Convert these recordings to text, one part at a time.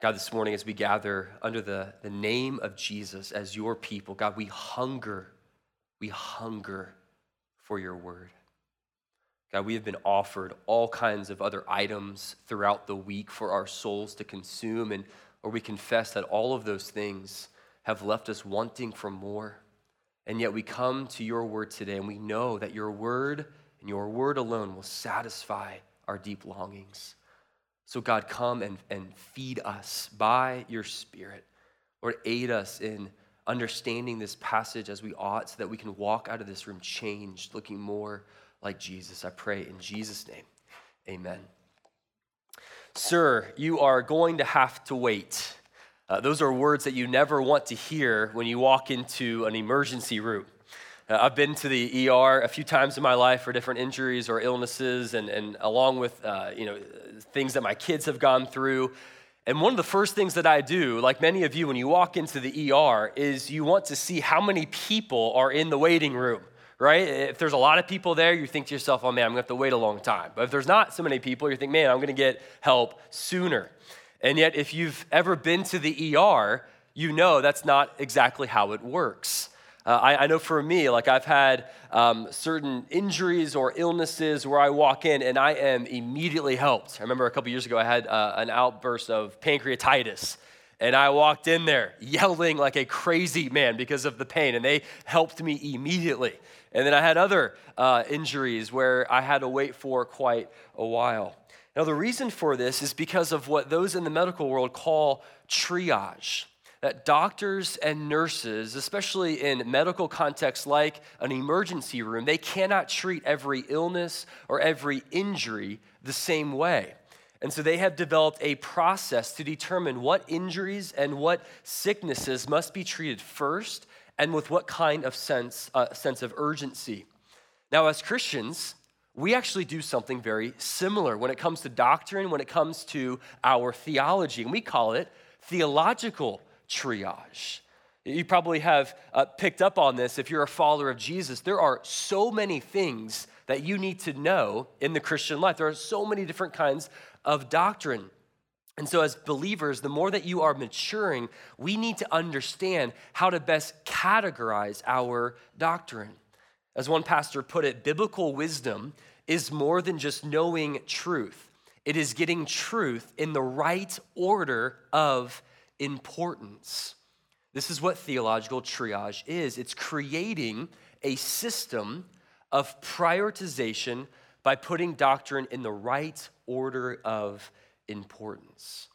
God, this morning as we gather under the, the name of Jesus as your people, God, we hunger, we hunger for your word. God, we have been offered all kinds of other items throughout the week for our souls to consume, and or we confess that all of those things have left us wanting for more. And yet we come to your word today, and we know that your word and your word alone will satisfy our deep longings. So, God, come and, and feed us by your Spirit. Lord, aid us in understanding this passage as we ought so that we can walk out of this room changed, looking more like Jesus. I pray in Jesus' name. Amen. Sir, you are going to have to wait. Uh, those are words that you never want to hear when you walk into an emergency room. Uh, I've been to the ER a few times in my life for different injuries or illnesses, and, and along with uh, you know things that my kids have gone through. And one of the first things that I do, like many of you, when you walk into the ER, is you want to see how many people are in the waiting room right? If there's a lot of people there, you think to yourself, oh man, I'm gonna have to wait a long time. But if there's not so many people, you think, man, I'm gonna get help sooner. And yet, if you've ever been to the ER, you know that's not exactly how it works. Uh, I, I, know for me, like I've had um, certain injuries or illnesses where I walk in and I am immediately helped. I remember a couple years ago I had uh, an outburst of pancreatitis. And I walked in there yelling like a crazy man because of the pain, and they helped me immediately. And then I had other uh, injuries where I had to wait for quite a while. Now, the reason for this is because of what those in the medical world call triage. That doctors and nurses, especially in medical contexts like an emergency room, they cannot treat every illness or every injury the same way. And so they have developed a process to determine what injuries and what sicknesses must be treated first and with what kind of sense, uh, sense of urgency. Now, as Christians, we actually do something very similar when it comes to doctrine, when it comes to our theology, and we call it theological triage. You probably have uh, picked up on this if you're a follower of Jesus. There are so many things that you need to know in the Christian life. There are so many different kinds of doctrine. And so, as believers, the more that you are maturing, we need to understand how to best categorize our doctrine. As one pastor put it, biblical wisdom is more than just knowing truth, it is getting truth in the right order of importance. This is what theological triage is it's creating a system of prioritization by putting doctrine in the right order of importance.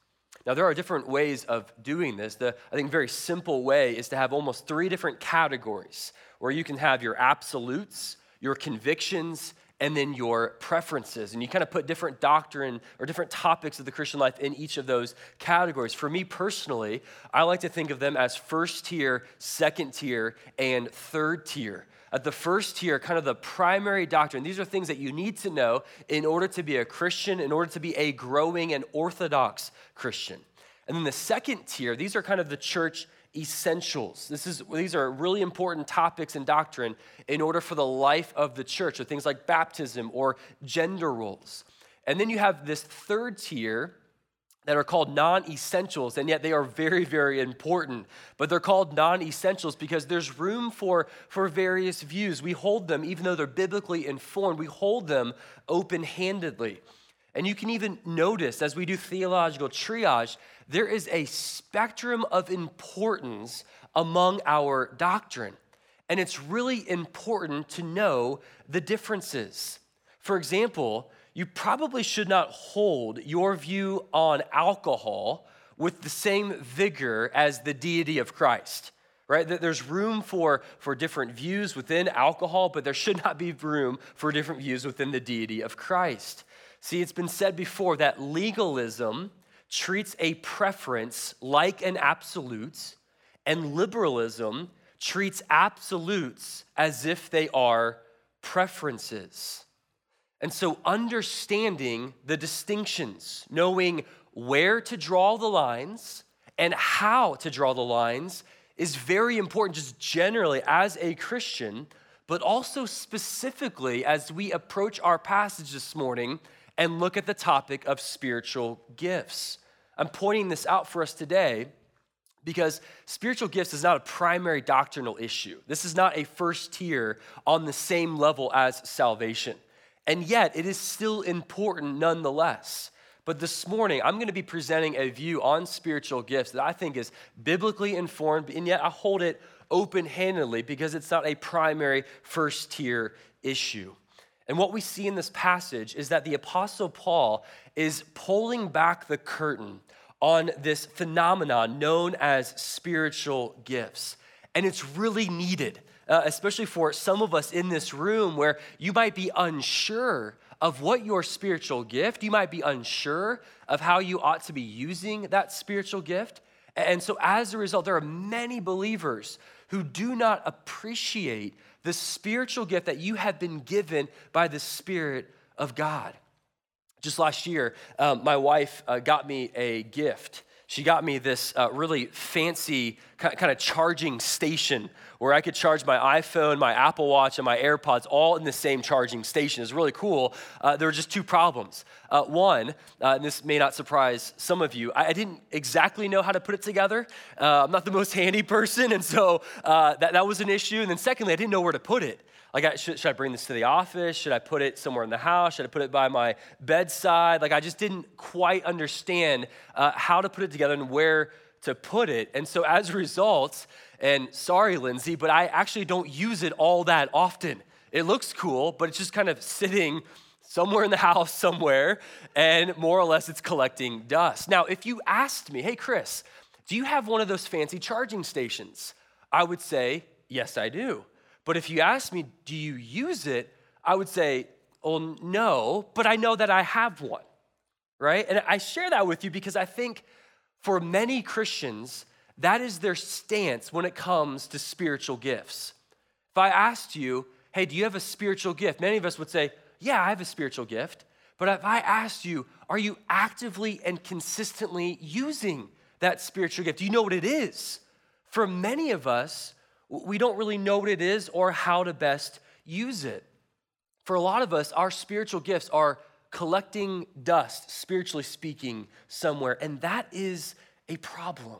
Now, there are different ways of doing this. The, I think, very simple way is to have almost three different categories where you can have your absolutes, your convictions, and then your preferences. And you kind of put different doctrine or different topics of the Christian life in each of those categories. For me personally, I like to think of them as first tier, second tier, and third tier at the first tier, kind of the primary doctrine. These are things that you need to know in order to be a Christian, in order to be a growing and orthodox Christian. And then the second tier, these are kind of the church essentials. This is, these are really important topics in doctrine in order for the life of the church, so things like baptism or gender roles. And then you have this third tier that are called non essentials, and yet they are very, very important. But they're called non essentials because there's room for, for various views. We hold them, even though they're biblically informed, we hold them open handedly. And you can even notice as we do theological triage, there is a spectrum of importance among our doctrine. And it's really important to know the differences. For example, you probably should not hold your view on alcohol with the same vigor as the deity of Christ, right? There's room for, for different views within alcohol, but there should not be room for different views within the deity of Christ. See, it's been said before that legalism treats a preference like an absolute, and liberalism treats absolutes as if they are preferences. And so, understanding the distinctions, knowing where to draw the lines and how to draw the lines is very important, just generally as a Christian, but also specifically as we approach our passage this morning and look at the topic of spiritual gifts. I'm pointing this out for us today because spiritual gifts is not a primary doctrinal issue. This is not a first tier on the same level as salvation. And yet, it is still important nonetheless. But this morning, I'm going to be presenting a view on spiritual gifts that I think is biblically informed, and yet I hold it open handedly because it's not a primary first tier issue. And what we see in this passage is that the Apostle Paul is pulling back the curtain on this phenomenon known as spiritual gifts. And it's really needed, uh, especially for some of us in this room where you might be unsure of what your spiritual gift, you might be unsure of how you ought to be using that spiritual gift. And so, as a result, there are many believers who do not appreciate the spiritual gift that you have been given by the Spirit of God. Just last year, um, my wife uh, got me a gift. She got me this uh, really fancy kind of charging station where I could charge my iPhone, my Apple Watch, and my AirPods all in the same charging station. It's really cool. Uh, there were just two problems. Uh, one, uh, and this may not surprise some of you, I, I, didn't exactly know how to put it together. Uh, I'm not the most handy person, and so that, that was an issue. And then secondly, I didn't know where to put it. Like, I, should, should, I bring this to the office? Should I put it somewhere in the house? Should I put it by my bedside? Like, I just didn't quite understand uh, how to put it together and where to put it. And so, as a result, and sorry, Lindsay, but I actually don't use it all that often. It looks cool, but it's just kind of sitting somewhere in the house somewhere, and more or less it's collecting dust. Now, if you asked me, hey, Chris, do you have one of those fancy charging stations? I would say, yes, I do. But if you ask me, do you use it? I would say, well, no, but I know that I have one, right? And I share that with you because I think for many Christians, that is their stance when it comes to spiritual gifts. If I asked you, hey, do you have a spiritual gift? Many of us would say, yeah, I have a spiritual gift. But if I asked you, are you actively and consistently using that spiritual gift? Do you know what it is? For many of us, we don't really know what it is or how to best use it. For a lot of us, our spiritual gifts are collecting dust, spiritually speaking, somewhere, and that is a problem.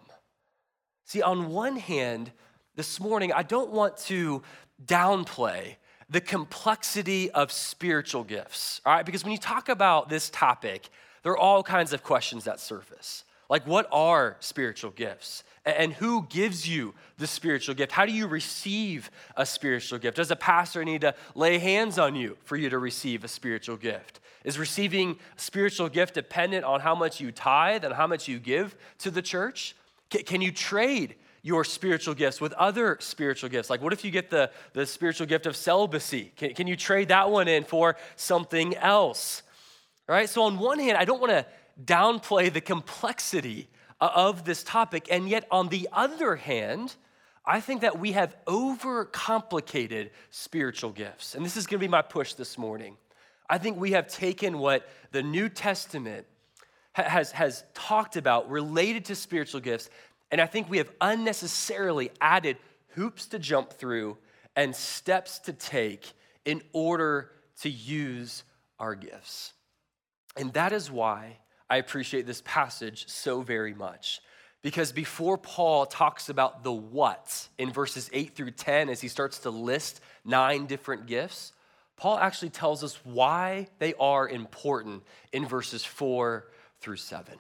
See, on one hand, this morning, I don't want to downplay the complexity of spiritual gifts, all right? Because when you talk about this topic, there are all kinds of questions that surface. Like, what are spiritual gifts? And who gives you the spiritual gift? How do you receive a spiritual gift? Does a pastor need to lay hands on you for you to receive a spiritual gift? Is receiving a spiritual gift dependent on how much you tithe and how much you give to the church? Can you trade your spiritual gifts with other spiritual gifts? Like, what if you get the, the spiritual gift of celibacy? Can, can you trade that one in for something else? All right, so on one hand, I don't want to downplay the complexity of this topic. And yet, on the other hand, I think that we have overcomplicated spiritual gifts. And this is going to be my push this morning. I think we have taken what the New Testament has, has talked about related to spiritual gifts, and I think we have unnecessarily added hoops to jump through and steps to take in order to use our gifts. And that is why I appreciate this passage so very much. Because before Paul talks about the what in verses 8 through 10, as he starts to list nine different gifts, Paul actually tells us why they are important in verses 4 through 7.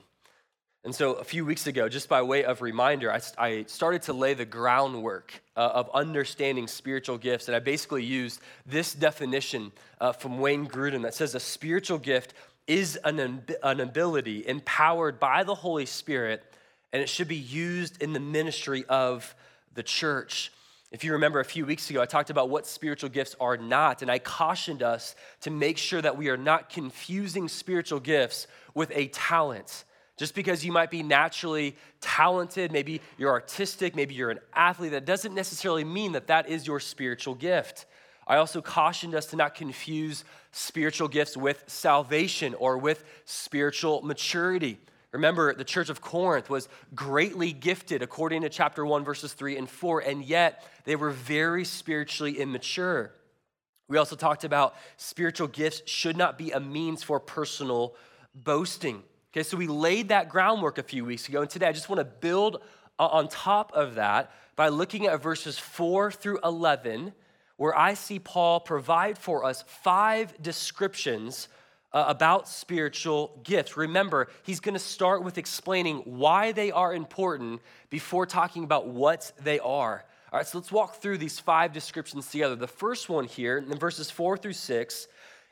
And so, a few weeks ago, just by way of reminder, I, started to lay the groundwork uh, of understanding spiritual gifts. And I basically used this definition uh, from Wayne Grudem that says a spiritual gift is an, an ability empowered by the Holy Spirit, and it should be used in the ministry of the church. If you remember a few weeks ago, I talked about what spiritual gifts are not, and I cautioned us to make sure that we are not confusing spiritual gifts with a talent. Just because you might be naturally talented, maybe you're artistic, maybe you're an athlete, that doesn't necessarily mean that that is your spiritual gift. I also cautioned us to not confuse spiritual gifts with salvation or with spiritual maturity. Remember, the church of Corinth was greatly gifted according to chapter 1, verses 3 and 4, and yet they were very spiritually immature. We also talked about spiritual gifts should not be a means for personal boasting. Okay, so we laid that groundwork a few weeks ago, and today I just want to build on top of that by looking at verses 4 through 11, where I see Paul provide for us five descriptions uh, about spiritual gifts. Remember, he's going to start with explaining why they are important before talking about what they are. All right, so let's walk through these five descriptions together. The first one here, in verses four through six,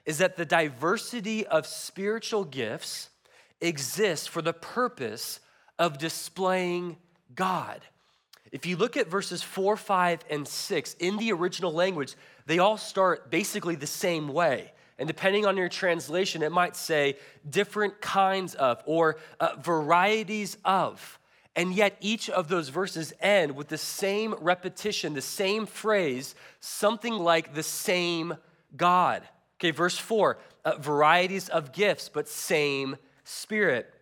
is that the diversity of spiritual gifts exists for the purpose of displaying God. If you look at verses 4, 5, and 6, in the original language, they all start basically the same way. And depending on your translation, it might say different kinds of or uh, varieties of. And yet, each of those verses end with the same repetition, the same phrase, something like the same God. Okay, verse 4 uh, varieties of gifts, but same Spirit.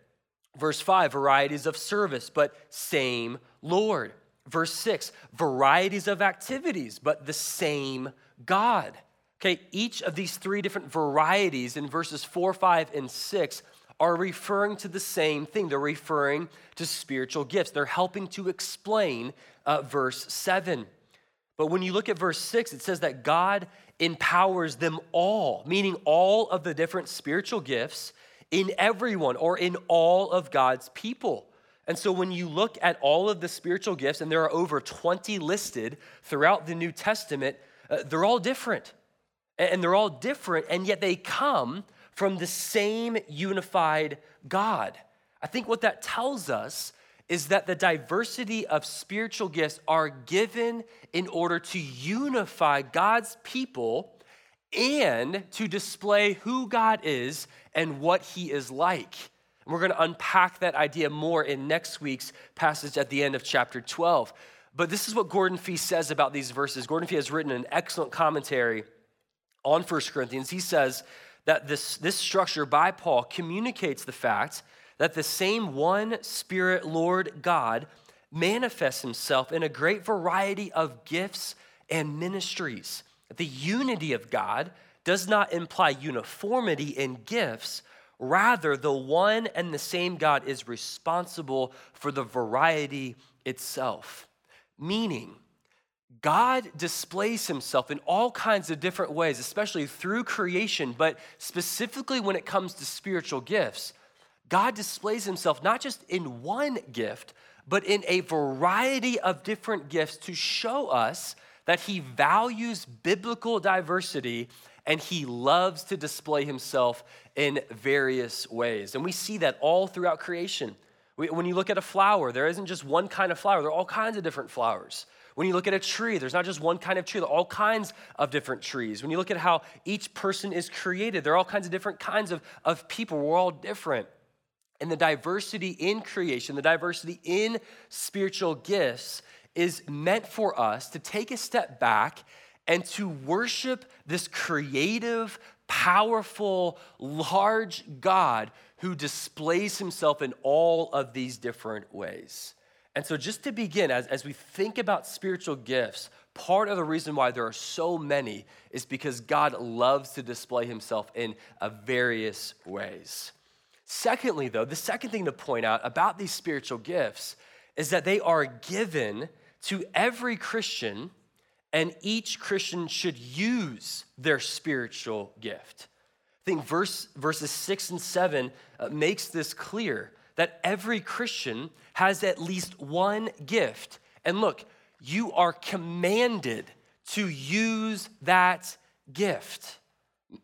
Verse 5 varieties of service, but same Lord. Verse 6 varieties of activities, but the same God. Okay, each of these three different varieties in verses 4, 5, and 6 are referring to the same thing. They're referring to spiritual gifts. They're helping to explain uh, verse 7. But when you look at verse 6, it says that God empowers them all, meaning all of the different spiritual gifts in everyone or in all of God's people. And so when you look at all of the spiritual gifts, and there are over 20 listed throughout the New Testament, uh, they're all different. And they're all different, and yet they come from the same unified God. I think what that tells us is that the diversity of spiritual gifts are given in order to unify God's people and to display who God is and what he is like. And we're going to unpack that idea more in next week's passage at the end of chapter 12. But this is what Gordon Fee says about these verses. Gordon Fee has written an excellent commentary on 1 Corinthians. He says that this, this structure by Paul communicates the fact that the same one Spirit, Lord God, manifests himself in a great variety of gifts and ministries. The unity of God does not imply uniformity in gifts. Rather, the one and the same God is responsible for the variety itself. Meaning, God displays himself in all kinds of different ways, especially through creation, but specifically when it comes to spiritual gifts. God displays himself not just in one gift, but in a variety of different gifts to show us that he values biblical diversity and he loves to display himself in various ways. And we see that all throughout creation. When you look at a flower, there isn't just one kind of flower, there are all kinds of different flowers. When you look at a tree, there's not just one kind of tree, there are all kinds of different trees. When you look at how each person is created, there are all kinds of different kinds of, of people. We're all different. And the diversity in creation, the diversity in spiritual gifts is meant for us to take a step back and to worship this creative, powerful, large God who displays himself in all of these different ways. And so, just to begin, as, as we think about spiritual gifts, part of the reason why there are so many is because God loves to display himself in uh, various ways. Secondly, though, the second thing to point out about these spiritual gifts is that they are given to every Christian, and each Christian should use their spiritual gift. I think verse, verses six and seven uh, makes this clear that every Christian has at least one gift. And look, you are commanded to use that gift.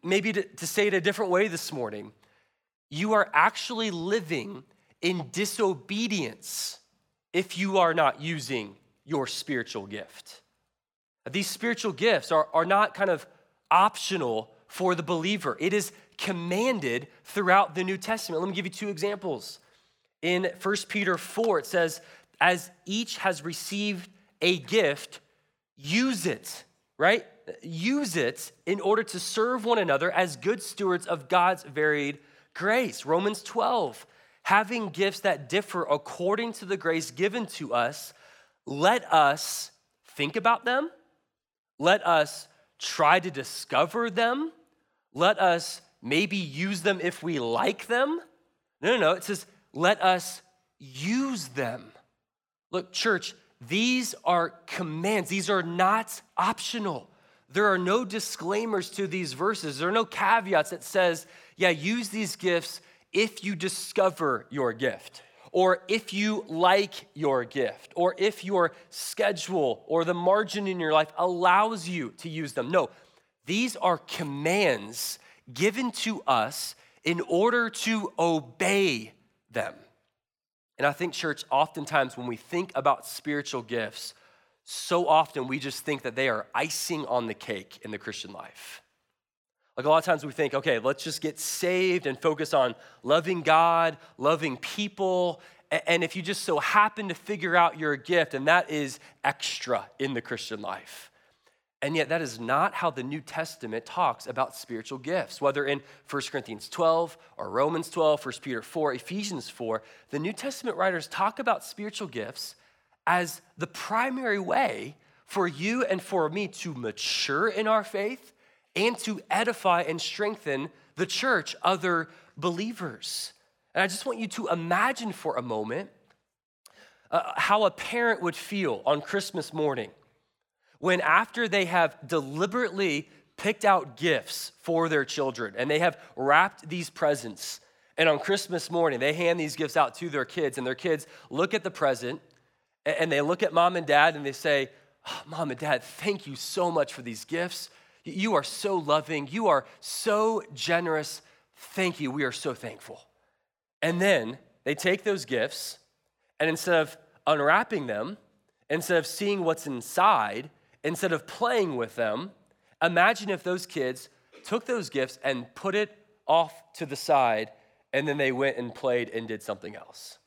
Maybe to, to say it a different way this morning, you are actually living in disobedience if you are not using your spiritual gift. These spiritual gifts are, are not kind of optional for the believer, it is commanded throughout the New Testament. Let me give you two examples. In 1 Peter 4, it says, As each has received a gift, use it, right? Use it in order to serve one another as good stewards of God's varied grace. Romans 12, having gifts that differ according to the grace given to us, let us think about them, let us try to discover them, let us maybe use them if we like them. No, no, no. It says, let us use them. Look, church, these are commands, these are not optional. There are no disclaimers to these verses. There are no caveats that says, yeah, use these gifts if you discover your gift, or if you like your gift, or if your schedule or the margin in your life allows you to use them. No, these are commands given to us in order to obey them. And I think, church, oftentimes when we think about spiritual gifts, so often we just think that they are icing on the cake in the Christian life. Like a lot of times we think, okay, let's just get saved and focus on loving God, loving people. And if you just so happen to figure out your gift, and that is extra in the Christian life. And yet, that is not how the New Testament talks about spiritual gifts. Whether in 1 Corinthians 12 or Romans 12, 1 Peter 4, Ephesians 4, the New Testament writers talk about spiritual gifts as the primary way for you and for me to mature in our faith and to edify and strengthen the church, other believers. And I just want you to imagine for a moment uh, how a parent would feel on Christmas morning when, after they have deliberately picked out gifts for their children and they have wrapped these presents, and on Christmas morning, they hand these gifts out to their kids, and their kids look at the present and they look at mom and dad and they say, oh, Mom and dad, thank you so much for these gifts. You are so loving. You are so generous. Thank you. We are so thankful. And then they take those gifts and instead of unwrapping them, instead of seeing what's inside, instead of playing with them, imagine if those kids took those gifts and put it off to the side and then they went and played and did something else.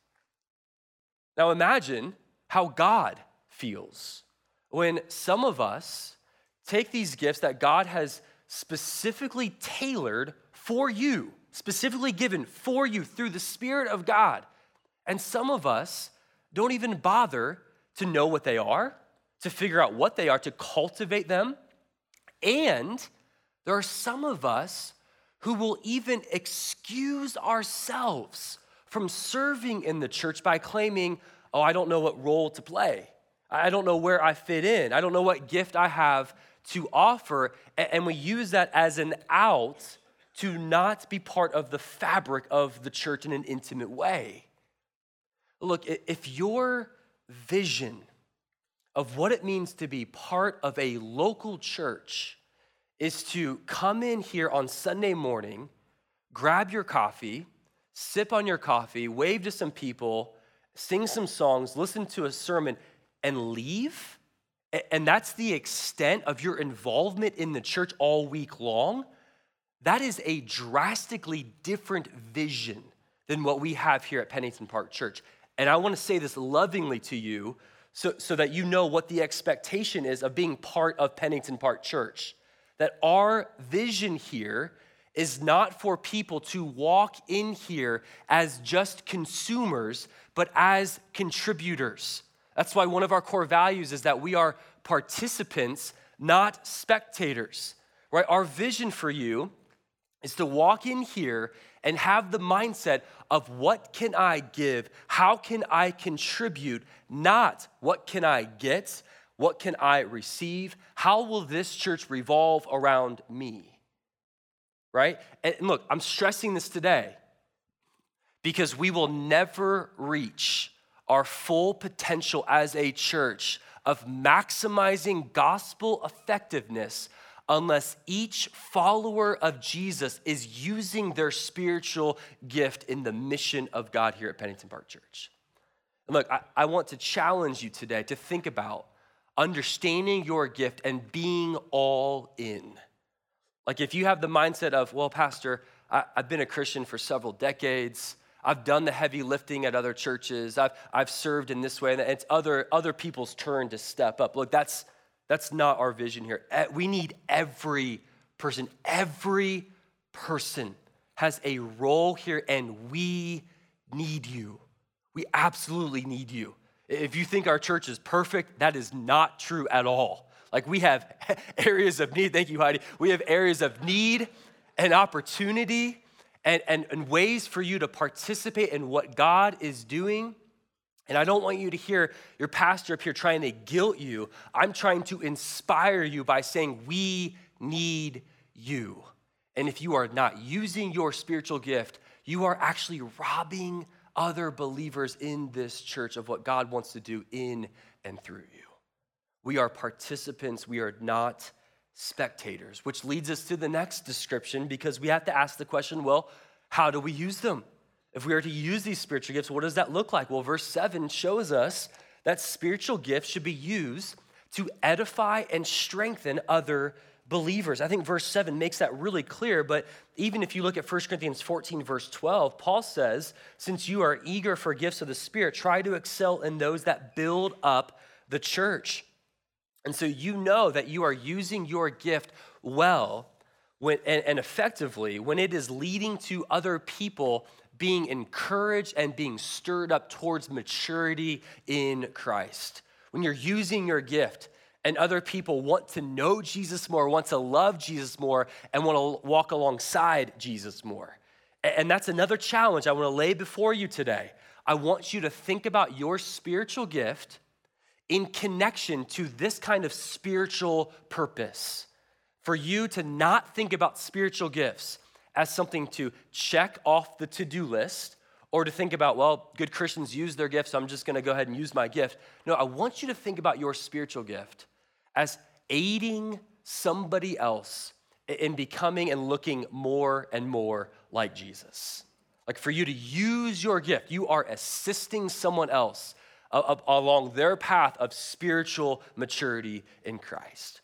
Now imagine how God feels when some of us take these gifts that God has specifically tailored for you, specifically given for you through the Spirit of God, and some of us don't even bother to know what they are, to figure out what they are, to cultivate them. And there are some of us who will even excuse ourselves from serving in the church by claiming, oh, I don't know what role to play. I don't know where I fit in. I don't know what gift I have to offer. And we use that as an out to not be part of the fabric of the church in an intimate way. Look, if your vision of what it means to be part of a local church is to come in here on Sunday morning, grab your coffee, sip on your coffee, wave to some people, sing some songs, listen to a sermon, and leave, and that's the extent of your involvement in the church all week long, that is a drastically different vision than what we have here at Pennington Park Church. And I want to say this lovingly to you so, so that you know what the expectation is of being part of Pennington Park Church. That our vision here is not for people to walk in here as just consumers, but as contributors. That's why one of our core values is that we are participants, not spectators, right? Our vision for you is to walk in here and have the mindset of what can I give? How can I contribute? Not what can I get? What can I receive? How will this church revolve around me? Right? And look, I'm stressing this today because we will never reach our full potential as a church of maximizing gospel effectiveness unless each follower of Jesus is using their spiritual gift in the mission of God here at Pennington Park Church. And look, I, I, want to challenge you today to think about understanding your gift and being all in. Like, if you have the mindset of, well, Pastor, I, I've been a Christian for several decades, I've done the heavy lifting at other churches. I've, I've served in this way, and it's other, other people's turn to step up. Look, that's, that's not our vision here. We need every person, every person has a role here, and we need you. We absolutely need you. If you think our church is perfect, that is not true at all. Like we have areas of need. Thank you, Heidi. We have areas of need and opportunity and, and, and ways for you to participate in what God is doing. And I don't want you to hear your pastor up here trying to guilt you. I'm trying to inspire you by saying, We need you. And if you are not using your spiritual gift, you are actually robbing other believers in this church of what God wants to do in and through you. We are participants, we are not spectators, which leads us to the next description because we have to ask the question well, how do we use them? If we are to use these spiritual gifts, what does that look like? Well, verse 7 shows us that spiritual gifts should be used to edify and strengthen other believers. I think verse 7 makes that really clear, but even if you look at 1 Corinthians 14, verse 12, Paul says, Since you are eager for gifts of the Spirit, try to excel in those that build up the church. And so you know that you are using your gift well when, and, and effectively when it is leading to other people being encouraged and being stirred up towards maturity in Christ. When you're using your gift and other people want to know Jesus more, want to love Jesus more, and want to walk alongside Jesus more. And that's another challenge I want to lay before you today. I want you to think about your spiritual gift in connection to this kind of spiritual purpose. For you to not think about spiritual gifts as something to check off the to do list or to think about, well, good Christians use their gifts, so I'm just gonna go ahead and use my gift. No, I want you to think about your spiritual gift as aiding somebody else in becoming and looking more and more like Jesus. Like for you to use your gift, you are assisting someone else along their path of spiritual maturity in Christ.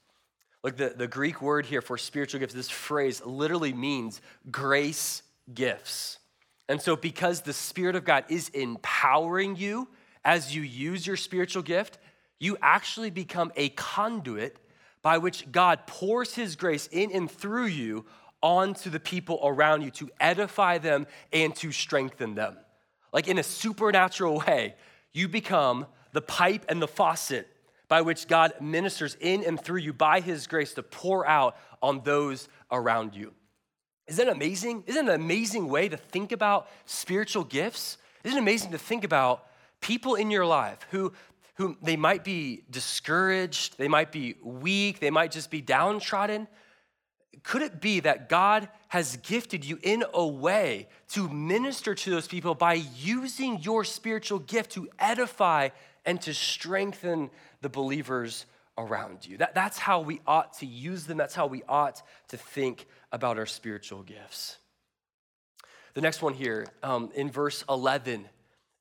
Like the, the Greek word here for spiritual gifts, this phrase literally means grace gifts. And so, because the Spirit of God is empowering you as you use your spiritual gift, you actually become a conduit by which God pours His grace in and through you onto the people around you to edify them and to strengthen them. Like in a supernatural way, you become the pipe and the faucet by which God ministers in and through you by His grace to pour out on those around you. Isn't that amazing? Isn't it an amazing way to think about spiritual gifts? Isn't it amazing to think about people in your life who who they might be discouraged, they might be weak, they might just be downtrodden. Could it be that God has gifted you in a way to minister to those people by using your spiritual gift to edify and to strengthen the believers around you? That, that's how we ought to use them, that's how we ought to think about our spiritual gifts. The next one here um, in verse 11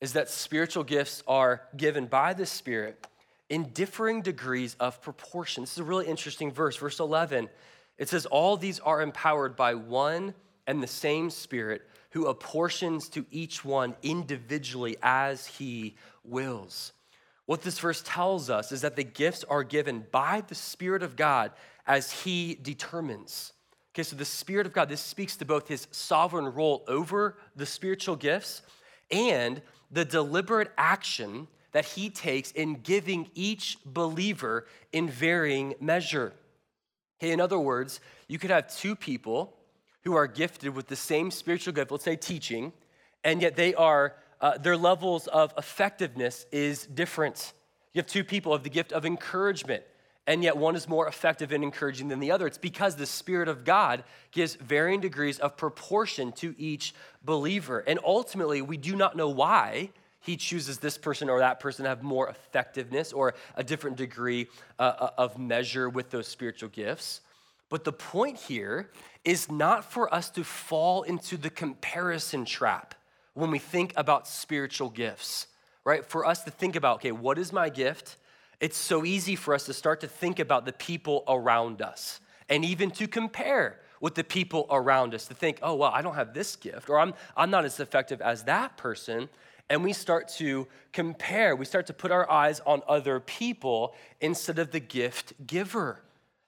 is that spiritual gifts are given by the Spirit in differing degrees of proportion. This is a really interesting verse. Verse 11, it says, All these are empowered by one and the same Spirit who apportions to each one individually as he wills. What this verse tells us is that the gifts are given by the Spirit of God as he determines. Okay, so the Spirit of God, this speaks to both his sovereign role over the spiritual gifts and the deliberate action that he takes in giving each believer in varying measure. Okay, in other words, you could have two people who are gifted with the same spiritual gift, let's say teaching, and yet they are, uh, their levels of effectiveness is different. You have two people of the gift of encouragement and yet one is more effective in encouraging than the other. It's because the Spirit of God gives varying degrees of proportion to each believer. And ultimately, we do not know why he chooses this person or that person to have more effectiveness or a different degree uh, uh of measure with those spiritual gifts. But the point here is not for us to fall into the comparison trap when we think about spiritual gifts, right? For us to think about, okay, what is my gift? it's so easy for us to start to think about the people around us and even to compare with the people around us to think, oh, well, I don't have this gift, or I'm, I'm not as effective as that person. And we start to compare. We start to put our eyes on other people instead of the gift giver.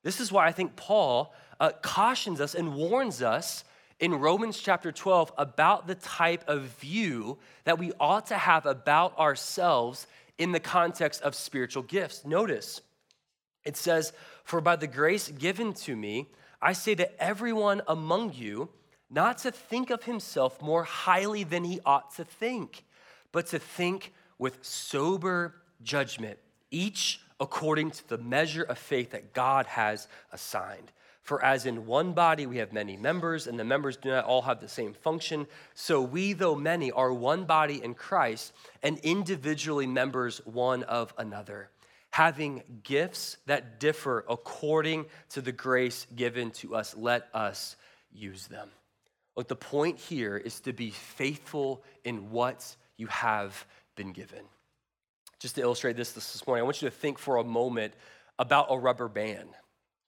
This is why I think Paul uh, cautions us and warns us in Romans chapter 12 about the type of view that we ought to have about ourselves in the context of spiritual gifts. Notice, it says, For by the grace given to me, I say to everyone among you, not to think of himself more highly than he ought to think, but to think with sober judgment, each according to the measure of faith that God has assigned. For as in one body we have many members, and the members do not all have the same function, so we, though many, are one body in Christ, and individually members one of another, having gifts that differ according to the grace given to us. Let us use them. Look, the point here is to be faithful in what you have been given. Just to illustrate this this morning, I want you to think for a moment about a rubber band.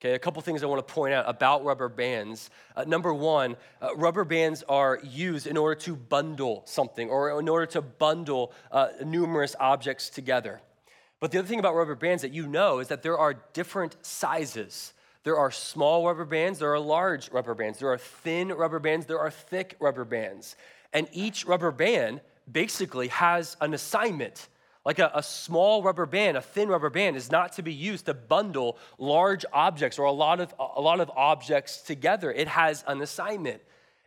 Okay, a couple things I want to point out about rubber bands. Uh, number one, uh, rubber bands are used in order to bundle something or in order to bundle uh, numerous objects together. But the other thing about rubber bands that you know is that there are different sizes. There are small rubber bands, there are large rubber bands, there are thin rubber bands, there are thick rubber bands. And each rubber band basically has an assignment like a, a, small rubber band, a thin rubber band, is not to be used to bundle large objects or a lot of, a lot of objects together. It has an assignment.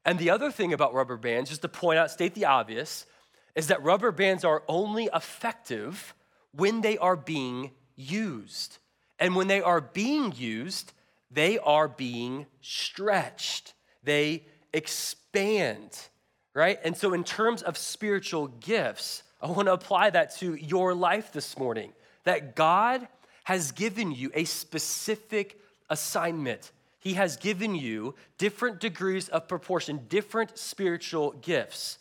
And the other thing about rubber bands, just to point out, state the obvious, is that rubber bands are only effective when they are being used. And when they are being used, they are being stretched, they expand, right? And so, in terms of spiritual gifts, I want to apply that to your life this morning that God has given you a specific assignment. He has given you different degrees of proportion, different spiritual gifts.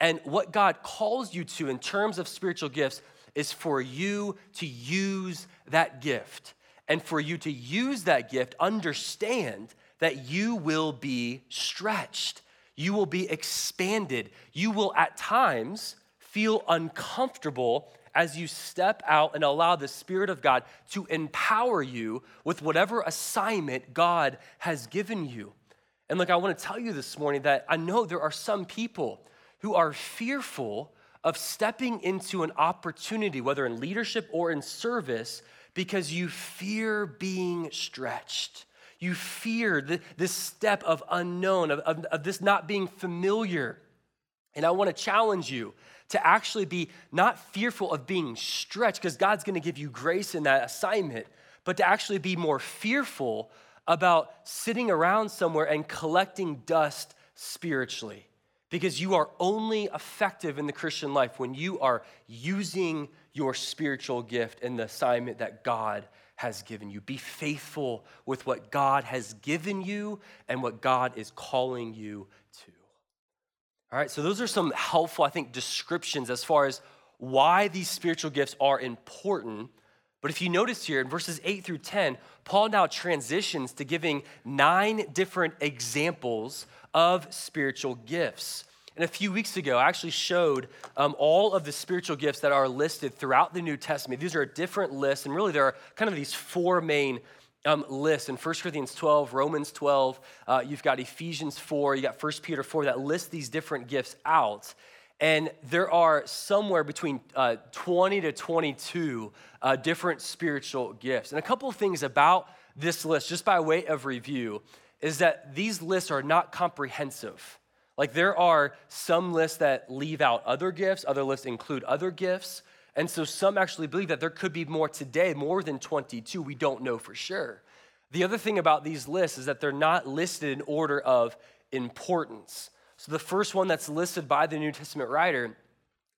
And what God calls you to in terms of spiritual gifts is for you to use that gift. And for you to use that gift, understand that you will be stretched, you will be expanded, you will at times feel uncomfortable as you step out and allow the Spirit of God to empower you with whatever assignment God has given you. And look, I want to tell you this morning that I know there are some people who are fearful of stepping into an opportunity, whether in leadership or in service, because you fear being stretched. You fear this step of unknown, of, of, of this not being familiar. And I want to challenge you to actually be not fearful of being stretched, because God's gonna give you grace in that assignment, but to actually be more fearful about sitting around somewhere and collecting dust spiritually. Because you are only effective in the Christian life when you are using your spiritual gift and the assignment that God has given you. Be faithful with what God has given you and what God is calling you to. All right, so those are some helpful, I think, descriptions as far as why these spiritual gifts are important. But if you notice here in verses 8 through 10, Paul now transitions to giving nine different examples of spiritual gifts. And a few weeks ago, I actually showed um, all of the spiritual gifts that are listed throughout the New Testament. These are different lists, and really there are kind of these four main um, in 1 Corinthians 12, Romans 12, uh, you've got Ephesians 4, you got 1 Peter 4 that list these different gifts out. And there are somewhere between uh, 20 to 22 uh, different spiritual gifts. And a couple of things about this list, just by way of review, is that these lists are not comprehensive. Like there are some lists that leave out other gifts, other lists include other gifts. And so some actually believe that there could be more today, more than 22. We don't know for sure. The other thing about these lists is that they're not listed in order of importance. So the first one that's listed by the New Testament writer,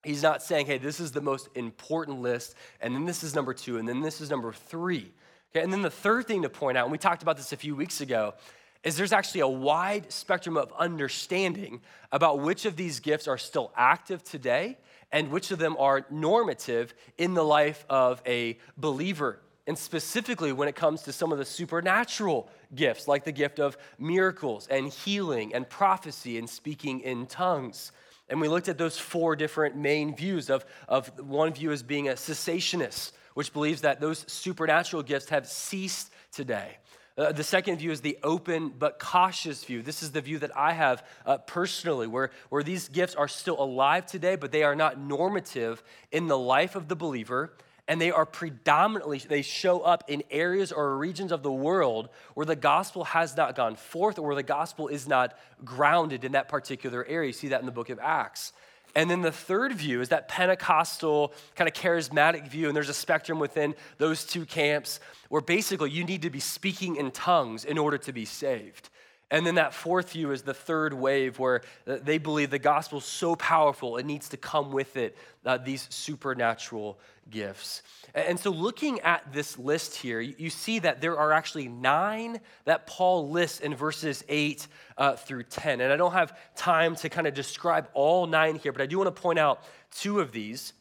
he's not saying, hey, this is the most important list, and then this is number two, and then this is number three. Okay, and then the third thing to point out, and we talked about this a few weeks ago, is there's actually a wide spectrum of understanding about which of these gifts are still active today and which of them are normative in the life of a believer. And specifically, when it comes to some of the supernatural gifts, like the gift of miracles and healing and prophecy and speaking in tongues. And we looked at those four different main views of, of one view as being a cessationist, which believes that those supernatural gifts have ceased today. Uh, the second view is the open but cautious view. This is the view that I have uh, personally, where, where these gifts are still alive today, but they are not normative in the life of the believer. and they are predominantly they show up in areas or regions of the world where the gospel has not gone forth or where the gospel is not grounded in that particular area you see that in the book of acts and then the third view is that pentecostal kind of charismatic view and there's a spectrum within those two camps where basically you need to be speaking in tongues in order to be saved and then that fourth view is the third wave where they believe the gospel is so powerful, it needs to come with it uh, these supernatural gifts. And so, looking at this list here, you see that there are actually nine that Paul lists in verses 8 uh, through 10. And I don't have time to kind of describe all nine here, but I do want to point out two of these.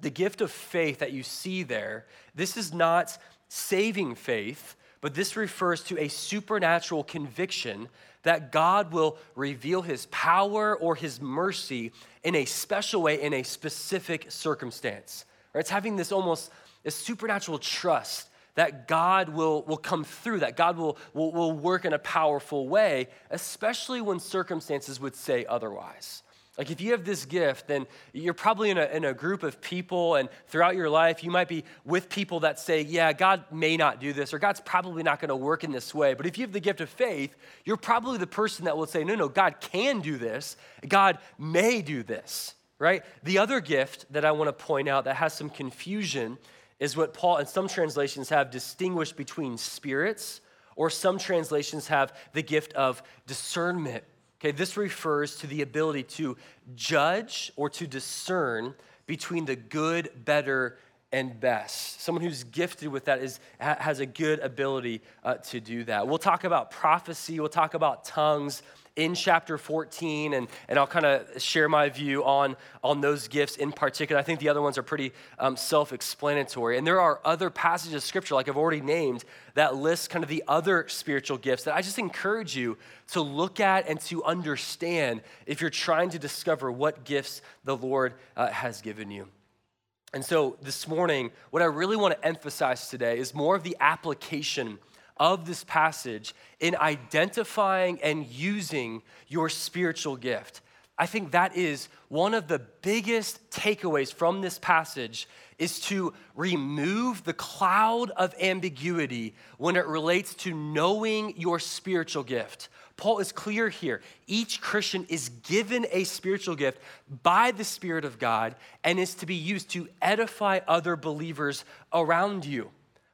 The gift of faith that you see there, this is not saving faith but this refers to a supernatural conviction that God will reveal his power or his mercy in a special way in a specific circumstance. Right? It's having this almost a supernatural trust that God will, will come through, that God will, will, will work in a powerful way, especially when circumstances would say otherwise. Like, if you have this gift, then you're probably in a, in a group of people, and throughout your life, you might be with people that say, Yeah, God may not do this, or God's probably not going to work in this way. But if you have the gift of faith, you're probably the person that will say, No, no, God can do this, God may do this, right? The other gift that I want to point out that has some confusion is what Paul and some translations have distinguished between spirits, or some translations have the gift of discernment. Okay, this refers to the ability to judge or to discern between the good, better, and best. Someone who's gifted with that is, has a good ability uh, to do that. We'll talk about prophecy, we'll talk about tongues, in chapter 14, and, and I'll kind of share my view on, on those gifts in particular. I think the other ones are pretty um, self explanatory. And there are other passages of scripture, like I've already named, that list kind of the other spiritual gifts that I just encourage you to look at and to understand if you're trying to discover what gifts the Lord uh, has given you. And so this morning, what I really want to emphasize today is more of the application of this passage in identifying and using your spiritual gift. I think that is one of the biggest takeaways from this passage is to remove the cloud of ambiguity when it relates to knowing your spiritual gift. Paul is clear here. Each Christian is given a spiritual gift by the Spirit of God and is to be used to edify other believers around you.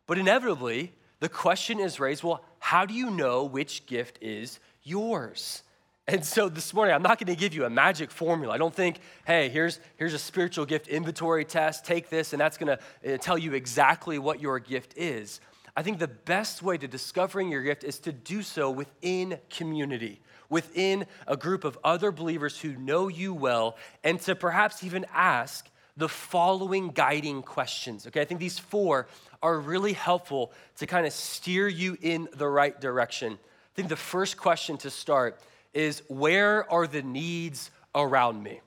But inevitably, the question is raised well, how do you know which gift is yours? And so this morning, I'm not going to give you a magic formula. I don't think, hey, here's, here's a spiritual gift inventory test, take this, and that's going to uh, tell you exactly what your gift is. I think the best way to discovering your gift is to do so within community, within a group of other believers who know you well, and to perhaps even ask the following guiding questions. Okay, I think these four are really helpful to kind of steer you in the right direction. I think the first question to start is where are the needs around me?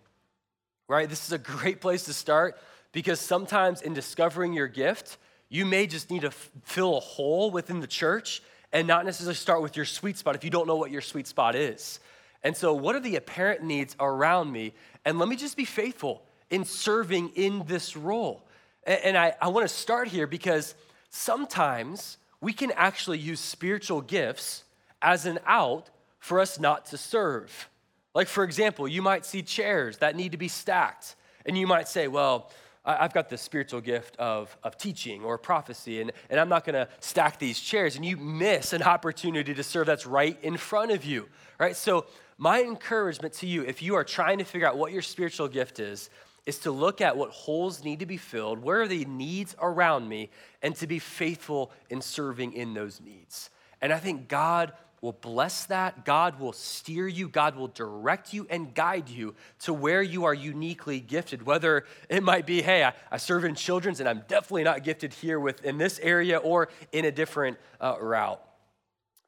Right? This is a great place to start because sometimes in discovering your gift, you may just need to f- fill a hole within the church and not necessarily start with your sweet spot if you don't know what your sweet spot is. And so, what are the apparent needs around me? And let me just be faithful in serving in this role. And I, I want to start here because sometimes we can actually use spiritual gifts as an out for us not to serve. Like, for example, you might see chairs that need to be stacked, and you might say, Well, I've got the spiritual gift of, of teaching or prophecy, and, and I'm not gonna stack these chairs, and you miss an opportunity to serve that's right in front of you, right? So, my encouragement to you, if you are trying to figure out what your spiritual gift is, is to look at what holes need to be filled, where are the needs around me, and to be faithful in serving in those needs. And I think God will bless that. God will steer you. God will direct you and guide you to where you are uniquely gifted. Whether it might be, hey, I, I serve in children's and I'm definitely not gifted here with in this area or in a different uh, route.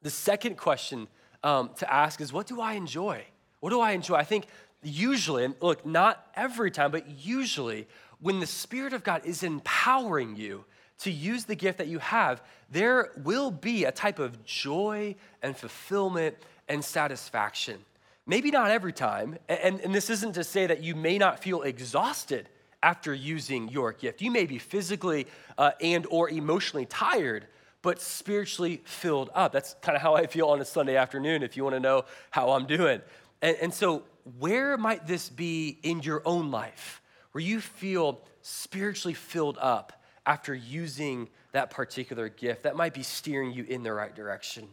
The second question um, to ask is, what do I enjoy? What do I enjoy? I think usually, and look, not every time, but usually, when the Spirit of God is empowering you to use the gift that you have, there will be a type of joy and fulfillment and satisfaction. Maybe not every time, and, and this isn't to say that you may not feel exhausted after using your gift. You may be physically uh, and or emotionally tired, but spiritually filled up. That's kind of how I feel on a Sunday afternoon if you want to know how I'm doing. And, and so, where might this be in your own life where you feel spiritually filled up after using that particular gift? That might be steering you in the right direction.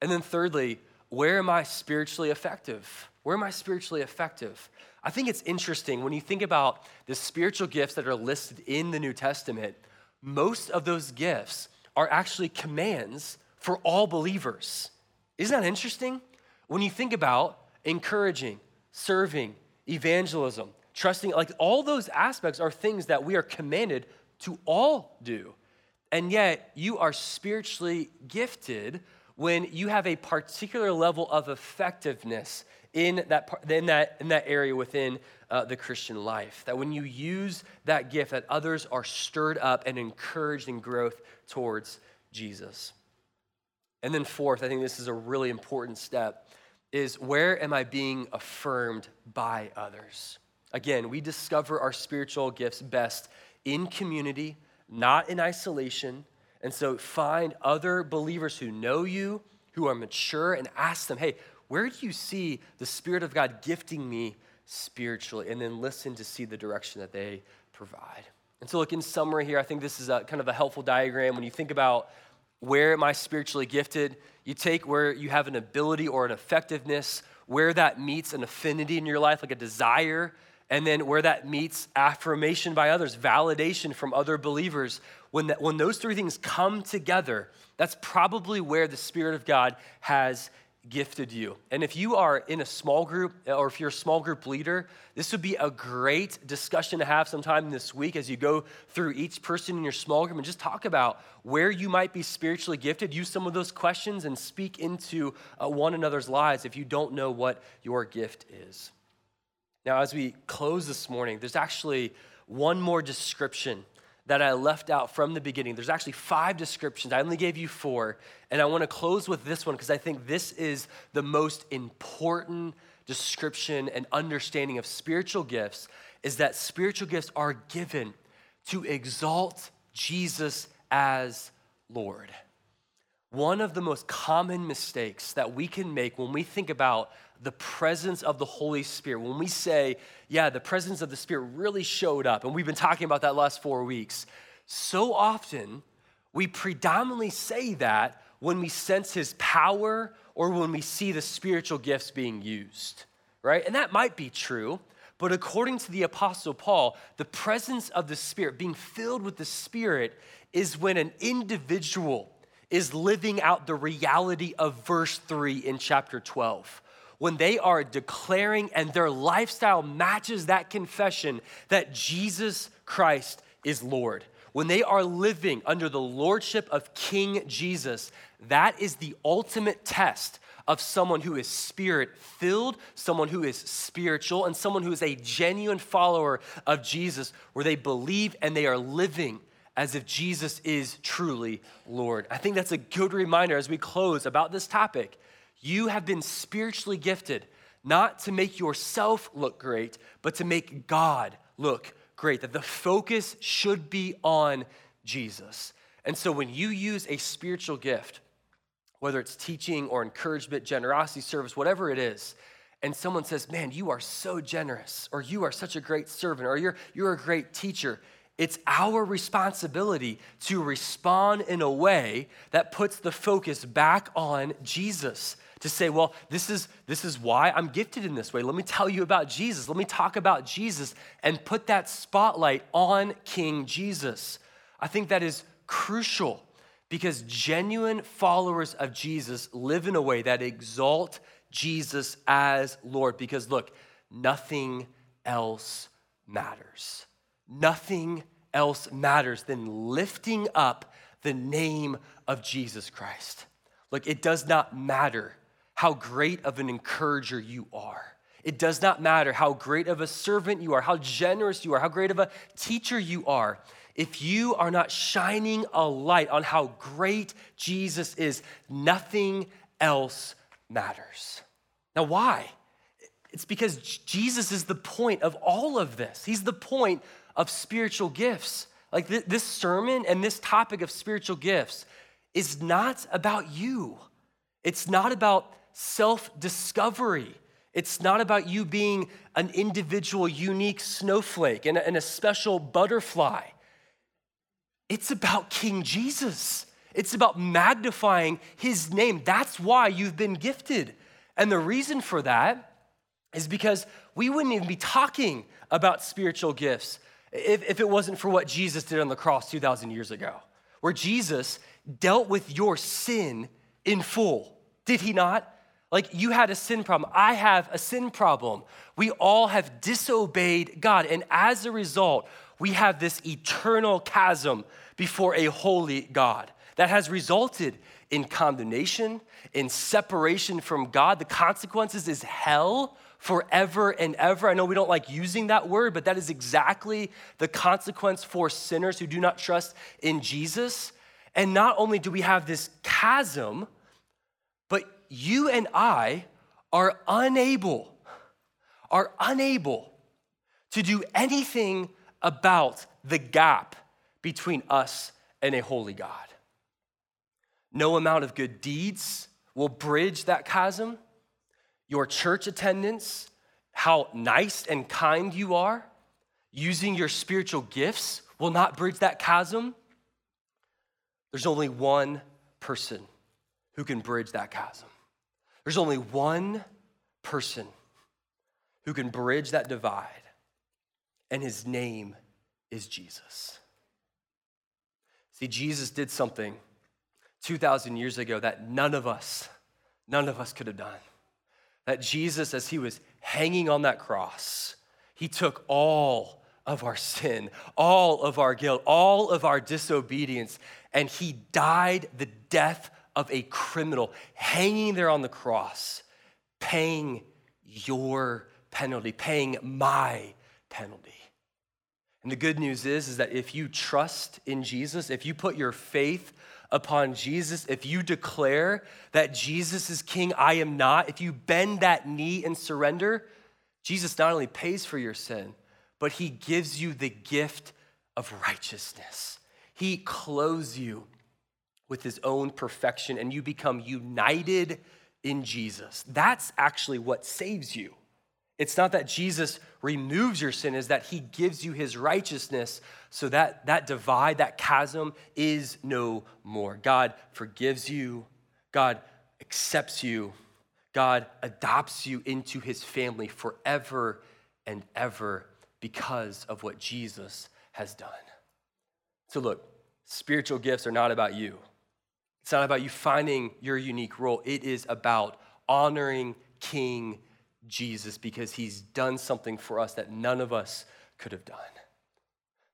And then, thirdly, where am I spiritually effective? Where am I spiritually effective? I think it's interesting when you think about the spiritual gifts that are listed in the New Testament, most of those gifts are actually commands for all believers. Isn't that interesting? When you think about encouraging, serving, evangelism, trusting, like all those aspects are things that we are commanded to all do. And yet, you are spiritually gifted when you have a particular level of effectiveness in that, in that, in that area within uh, the Christian life. That when you use that gift, that others are stirred up and encouraged in growth towards Jesus. And then fourth, I think this is a really important step, is where am I being affirmed by others? Again, we discover our spiritual gifts best in community, not in isolation. And so find other believers who know you, who are mature, and ask them, hey, where do you see the Spirit of God gifting me spiritually? And then listen to see the direction that they provide. And so, look, in summary here, I think this is a kind of a helpful diagram. When you think about where am I spiritually gifted, you take where you have an ability or an effectiveness, where that meets an affinity in your life, like a desire, and then where that meets affirmation by others, validation from other believers. When, that, when those three things come together, that's probably where the Spirit of God has gifted you. And if you are in a small group or if you're a small group leader, this would be a great discussion to have sometime this week as you go through each person in your small group and just talk about where you might be spiritually gifted. Use some of those questions and speak into uh, one another's lives if you don't know what your gift is. Now, as we close this morning, there's actually one more description that I left out from the beginning. There's actually five descriptions. I only gave you four. And I want to close with this one because I think this is the most important description and understanding of spiritual gifts is that spiritual gifts are given to exalt Jesus as Lord. One of the most common mistakes that we can make when we think about the presence of the Holy Spirit, when we say, yeah, the presence of the Spirit really showed up, and we've been talking about that last four weeks, so often we predominantly say that when we sense His power or when we see the spiritual gifts being used, right? And that might be true. But according to the Apostle Paul, the presence of the Spirit, being filled with the Spirit, is when an individual is living out the reality of verse 3 in chapter 12 when they are declaring and their lifestyle matches that confession that Jesus Christ is Lord. When they are living under the lordship of King Jesus, that is the ultimate test of someone who is spirit filled, someone who is spiritual, and someone who is a genuine follower of Jesus, where they believe and they are living as if Jesus is truly Lord. I think that's a good reminder as we close about this topic you have been spiritually gifted not to make yourself look great, but to make God look great. That the focus should be on Jesus. And so when you use a spiritual gift, whether it's teaching or encouragement, generosity, service, whatever it is, and someone says, Man, you are so generous, or you are such a great servant, or you're, you're a great teacher, it's our responsibility to respond in a way that puts the focus back on Jesus to say, well, this is, this is why I'm gifted in this way. Let me tell you about Jesus. Let me talk about Jesus and put that spotlight on King Jesus. I think that is crucial because genuine followers of Jesus live in a way that exalt Jesus as Lord. Because look, nothing else matters. Nothing else matters than lifting up the name of Jesus Christ. Look, it does not matter how great of an encourager you are. It does not matter how great of a servant you are, how generous you are, how great of a teacher you are. If you are not shining a light on how great Jesus is, nothing else matters. Now, why? It's because Jesus is the point of all of this. He's the point of spiritual gifts. Like th- this sermon and this topic of spiritual gifts is not about you. It's not about self discovery. It's not about you being an individual, unique snowflake and a, and a special butterfly. It's about King Jesus. It's about magnifying his name. That's why you've been gifted. And the reason for that is because we wouldn't even be talking about spiritual gifts if, if it wasn't for what Jesus did on the cross 2,000 years ago, where Jesus dealt with your sin in full. Did he not? Like you had a sin problem. I have a sin problem. We all have disobeyed God. And as a result, we have this eternal chasm before a holy God that has resulted in condemnation, in separation from God. The consequences is hell forever and ever. I know we don't like using that word, but that is exactly the consequence for sinners who do not trust in Jesus. And not only do we have this chasm, you and I are unable, are unable to do anything about the gap between us and a holy God. No amount of good deeds will bridge that chasm. Your church attendance, how nice and kind you are, using your spiritual gifts will not bridge that chasm. There's only one person who can bridge that chasm. There's only one person who can bridge that divide, and his name is Jesus. See, Jesus did something 2,000 years ago that none of us, none of us could have done. That Jesus, as he was hanging on that cross, he took all of our sin, all of our guilt, all of our disobedience, and he died the death of a criminal, hanging there on the cross, paying your penalty, paying my penalty. And the good news is, is that if you trust in Jesus, if you put your faith upon Jesus, if you declare that Jesus is king, I am not, if you bend that knee and surrender, Jesus not only pays for your sin, but he gives you the gift of righteousness. He clothes you with his own perfection and you become united in Jesus. That's actually what saves you. It's not that Jesus removes your sin, is that he gives you his righteousness so that that divide, that chasm is no more. God forgives you, God accepts you, God adopts you into his family forever and ever because of what Jesus has done. So, look, spiritual gifts are not about you. It's not about you finding your unique role. It is about honoring King Jesus because he's done something for us that none of us could have done.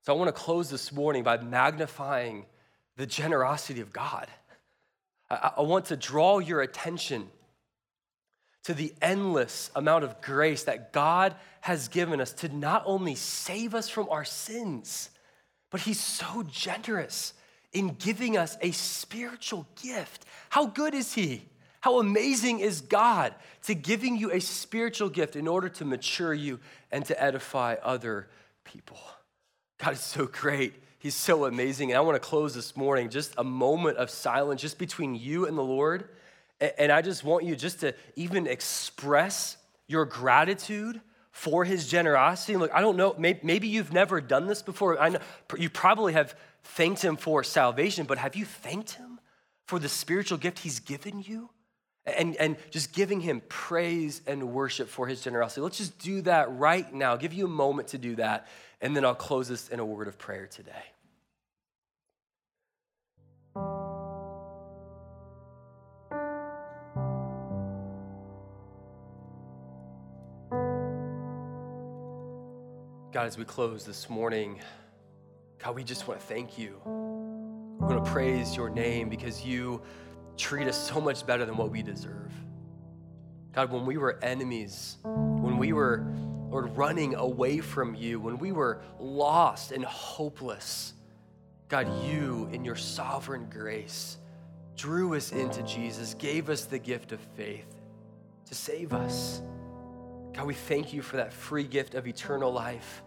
So I want to close this morning by magnifying the generosity of God. I, I want to draw your attention to the endless amount of grace that God has given us to not only save us from our sins, but He's so generous in giving us a spiritual gift. How good is He? How amazing is God to giving you a spiritual gift in order to mature you and to edify other people? God is so great. He's so amazing. And I want to close this morning just a moment of silence just between you and the Lord. And I just want you just to even express your gratitude for his generosity. Look, I don't know, maybe you've never done this before. I know you probably have thanked him for salvation, but have you thanked him for the spiritual gift he's given you? and, and just giving him praise and worship for his generosity. Let's just do that right now. Give you a moment to do that, and then I'll close this in a word of prayer today. God, as we close this morning, God, we just want to thank you. We want to praise your name because you treat us so much better than what we deserve. God, when we were enemies, when we were, Lord, running away from you, when we were lost and hopeless, God, you, in your sovereign grace, drew us into Jesus, gave us the gift of faith to save us. God, we thank you for that free gift of eternal life.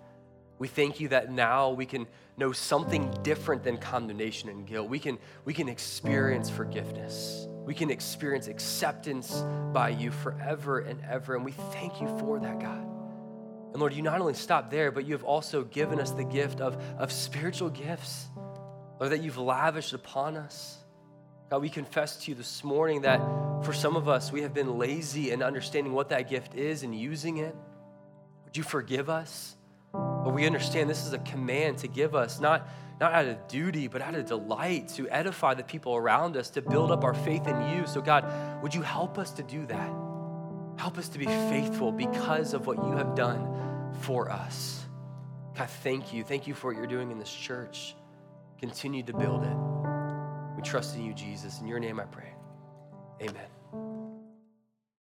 We thank you that now we can know something different than condemnation and guilt. We can, we can experience forgiveness. We can experience acceptance by you forever and ever. And we thank you for that, God. And Lord, you not only stop there, but you have also given us the gift of, of spiritual gifts, Lord, that you've lavished upon us. God, we confess to you this morning that for some of us, we have been lazy in understanding what that gift is and using it. Would you forgive us? But we understand this is a command to give us, not, not out of duty, but out of delight to edify the people around us, to build up our faith in you. So, God, would you help us to do that? Help us to be faithful because of what you have done for us. God, thank you. Thank you for what you're doing in this church. Continue to build it. We trust in you, Jesus. In your name I pray. Amen.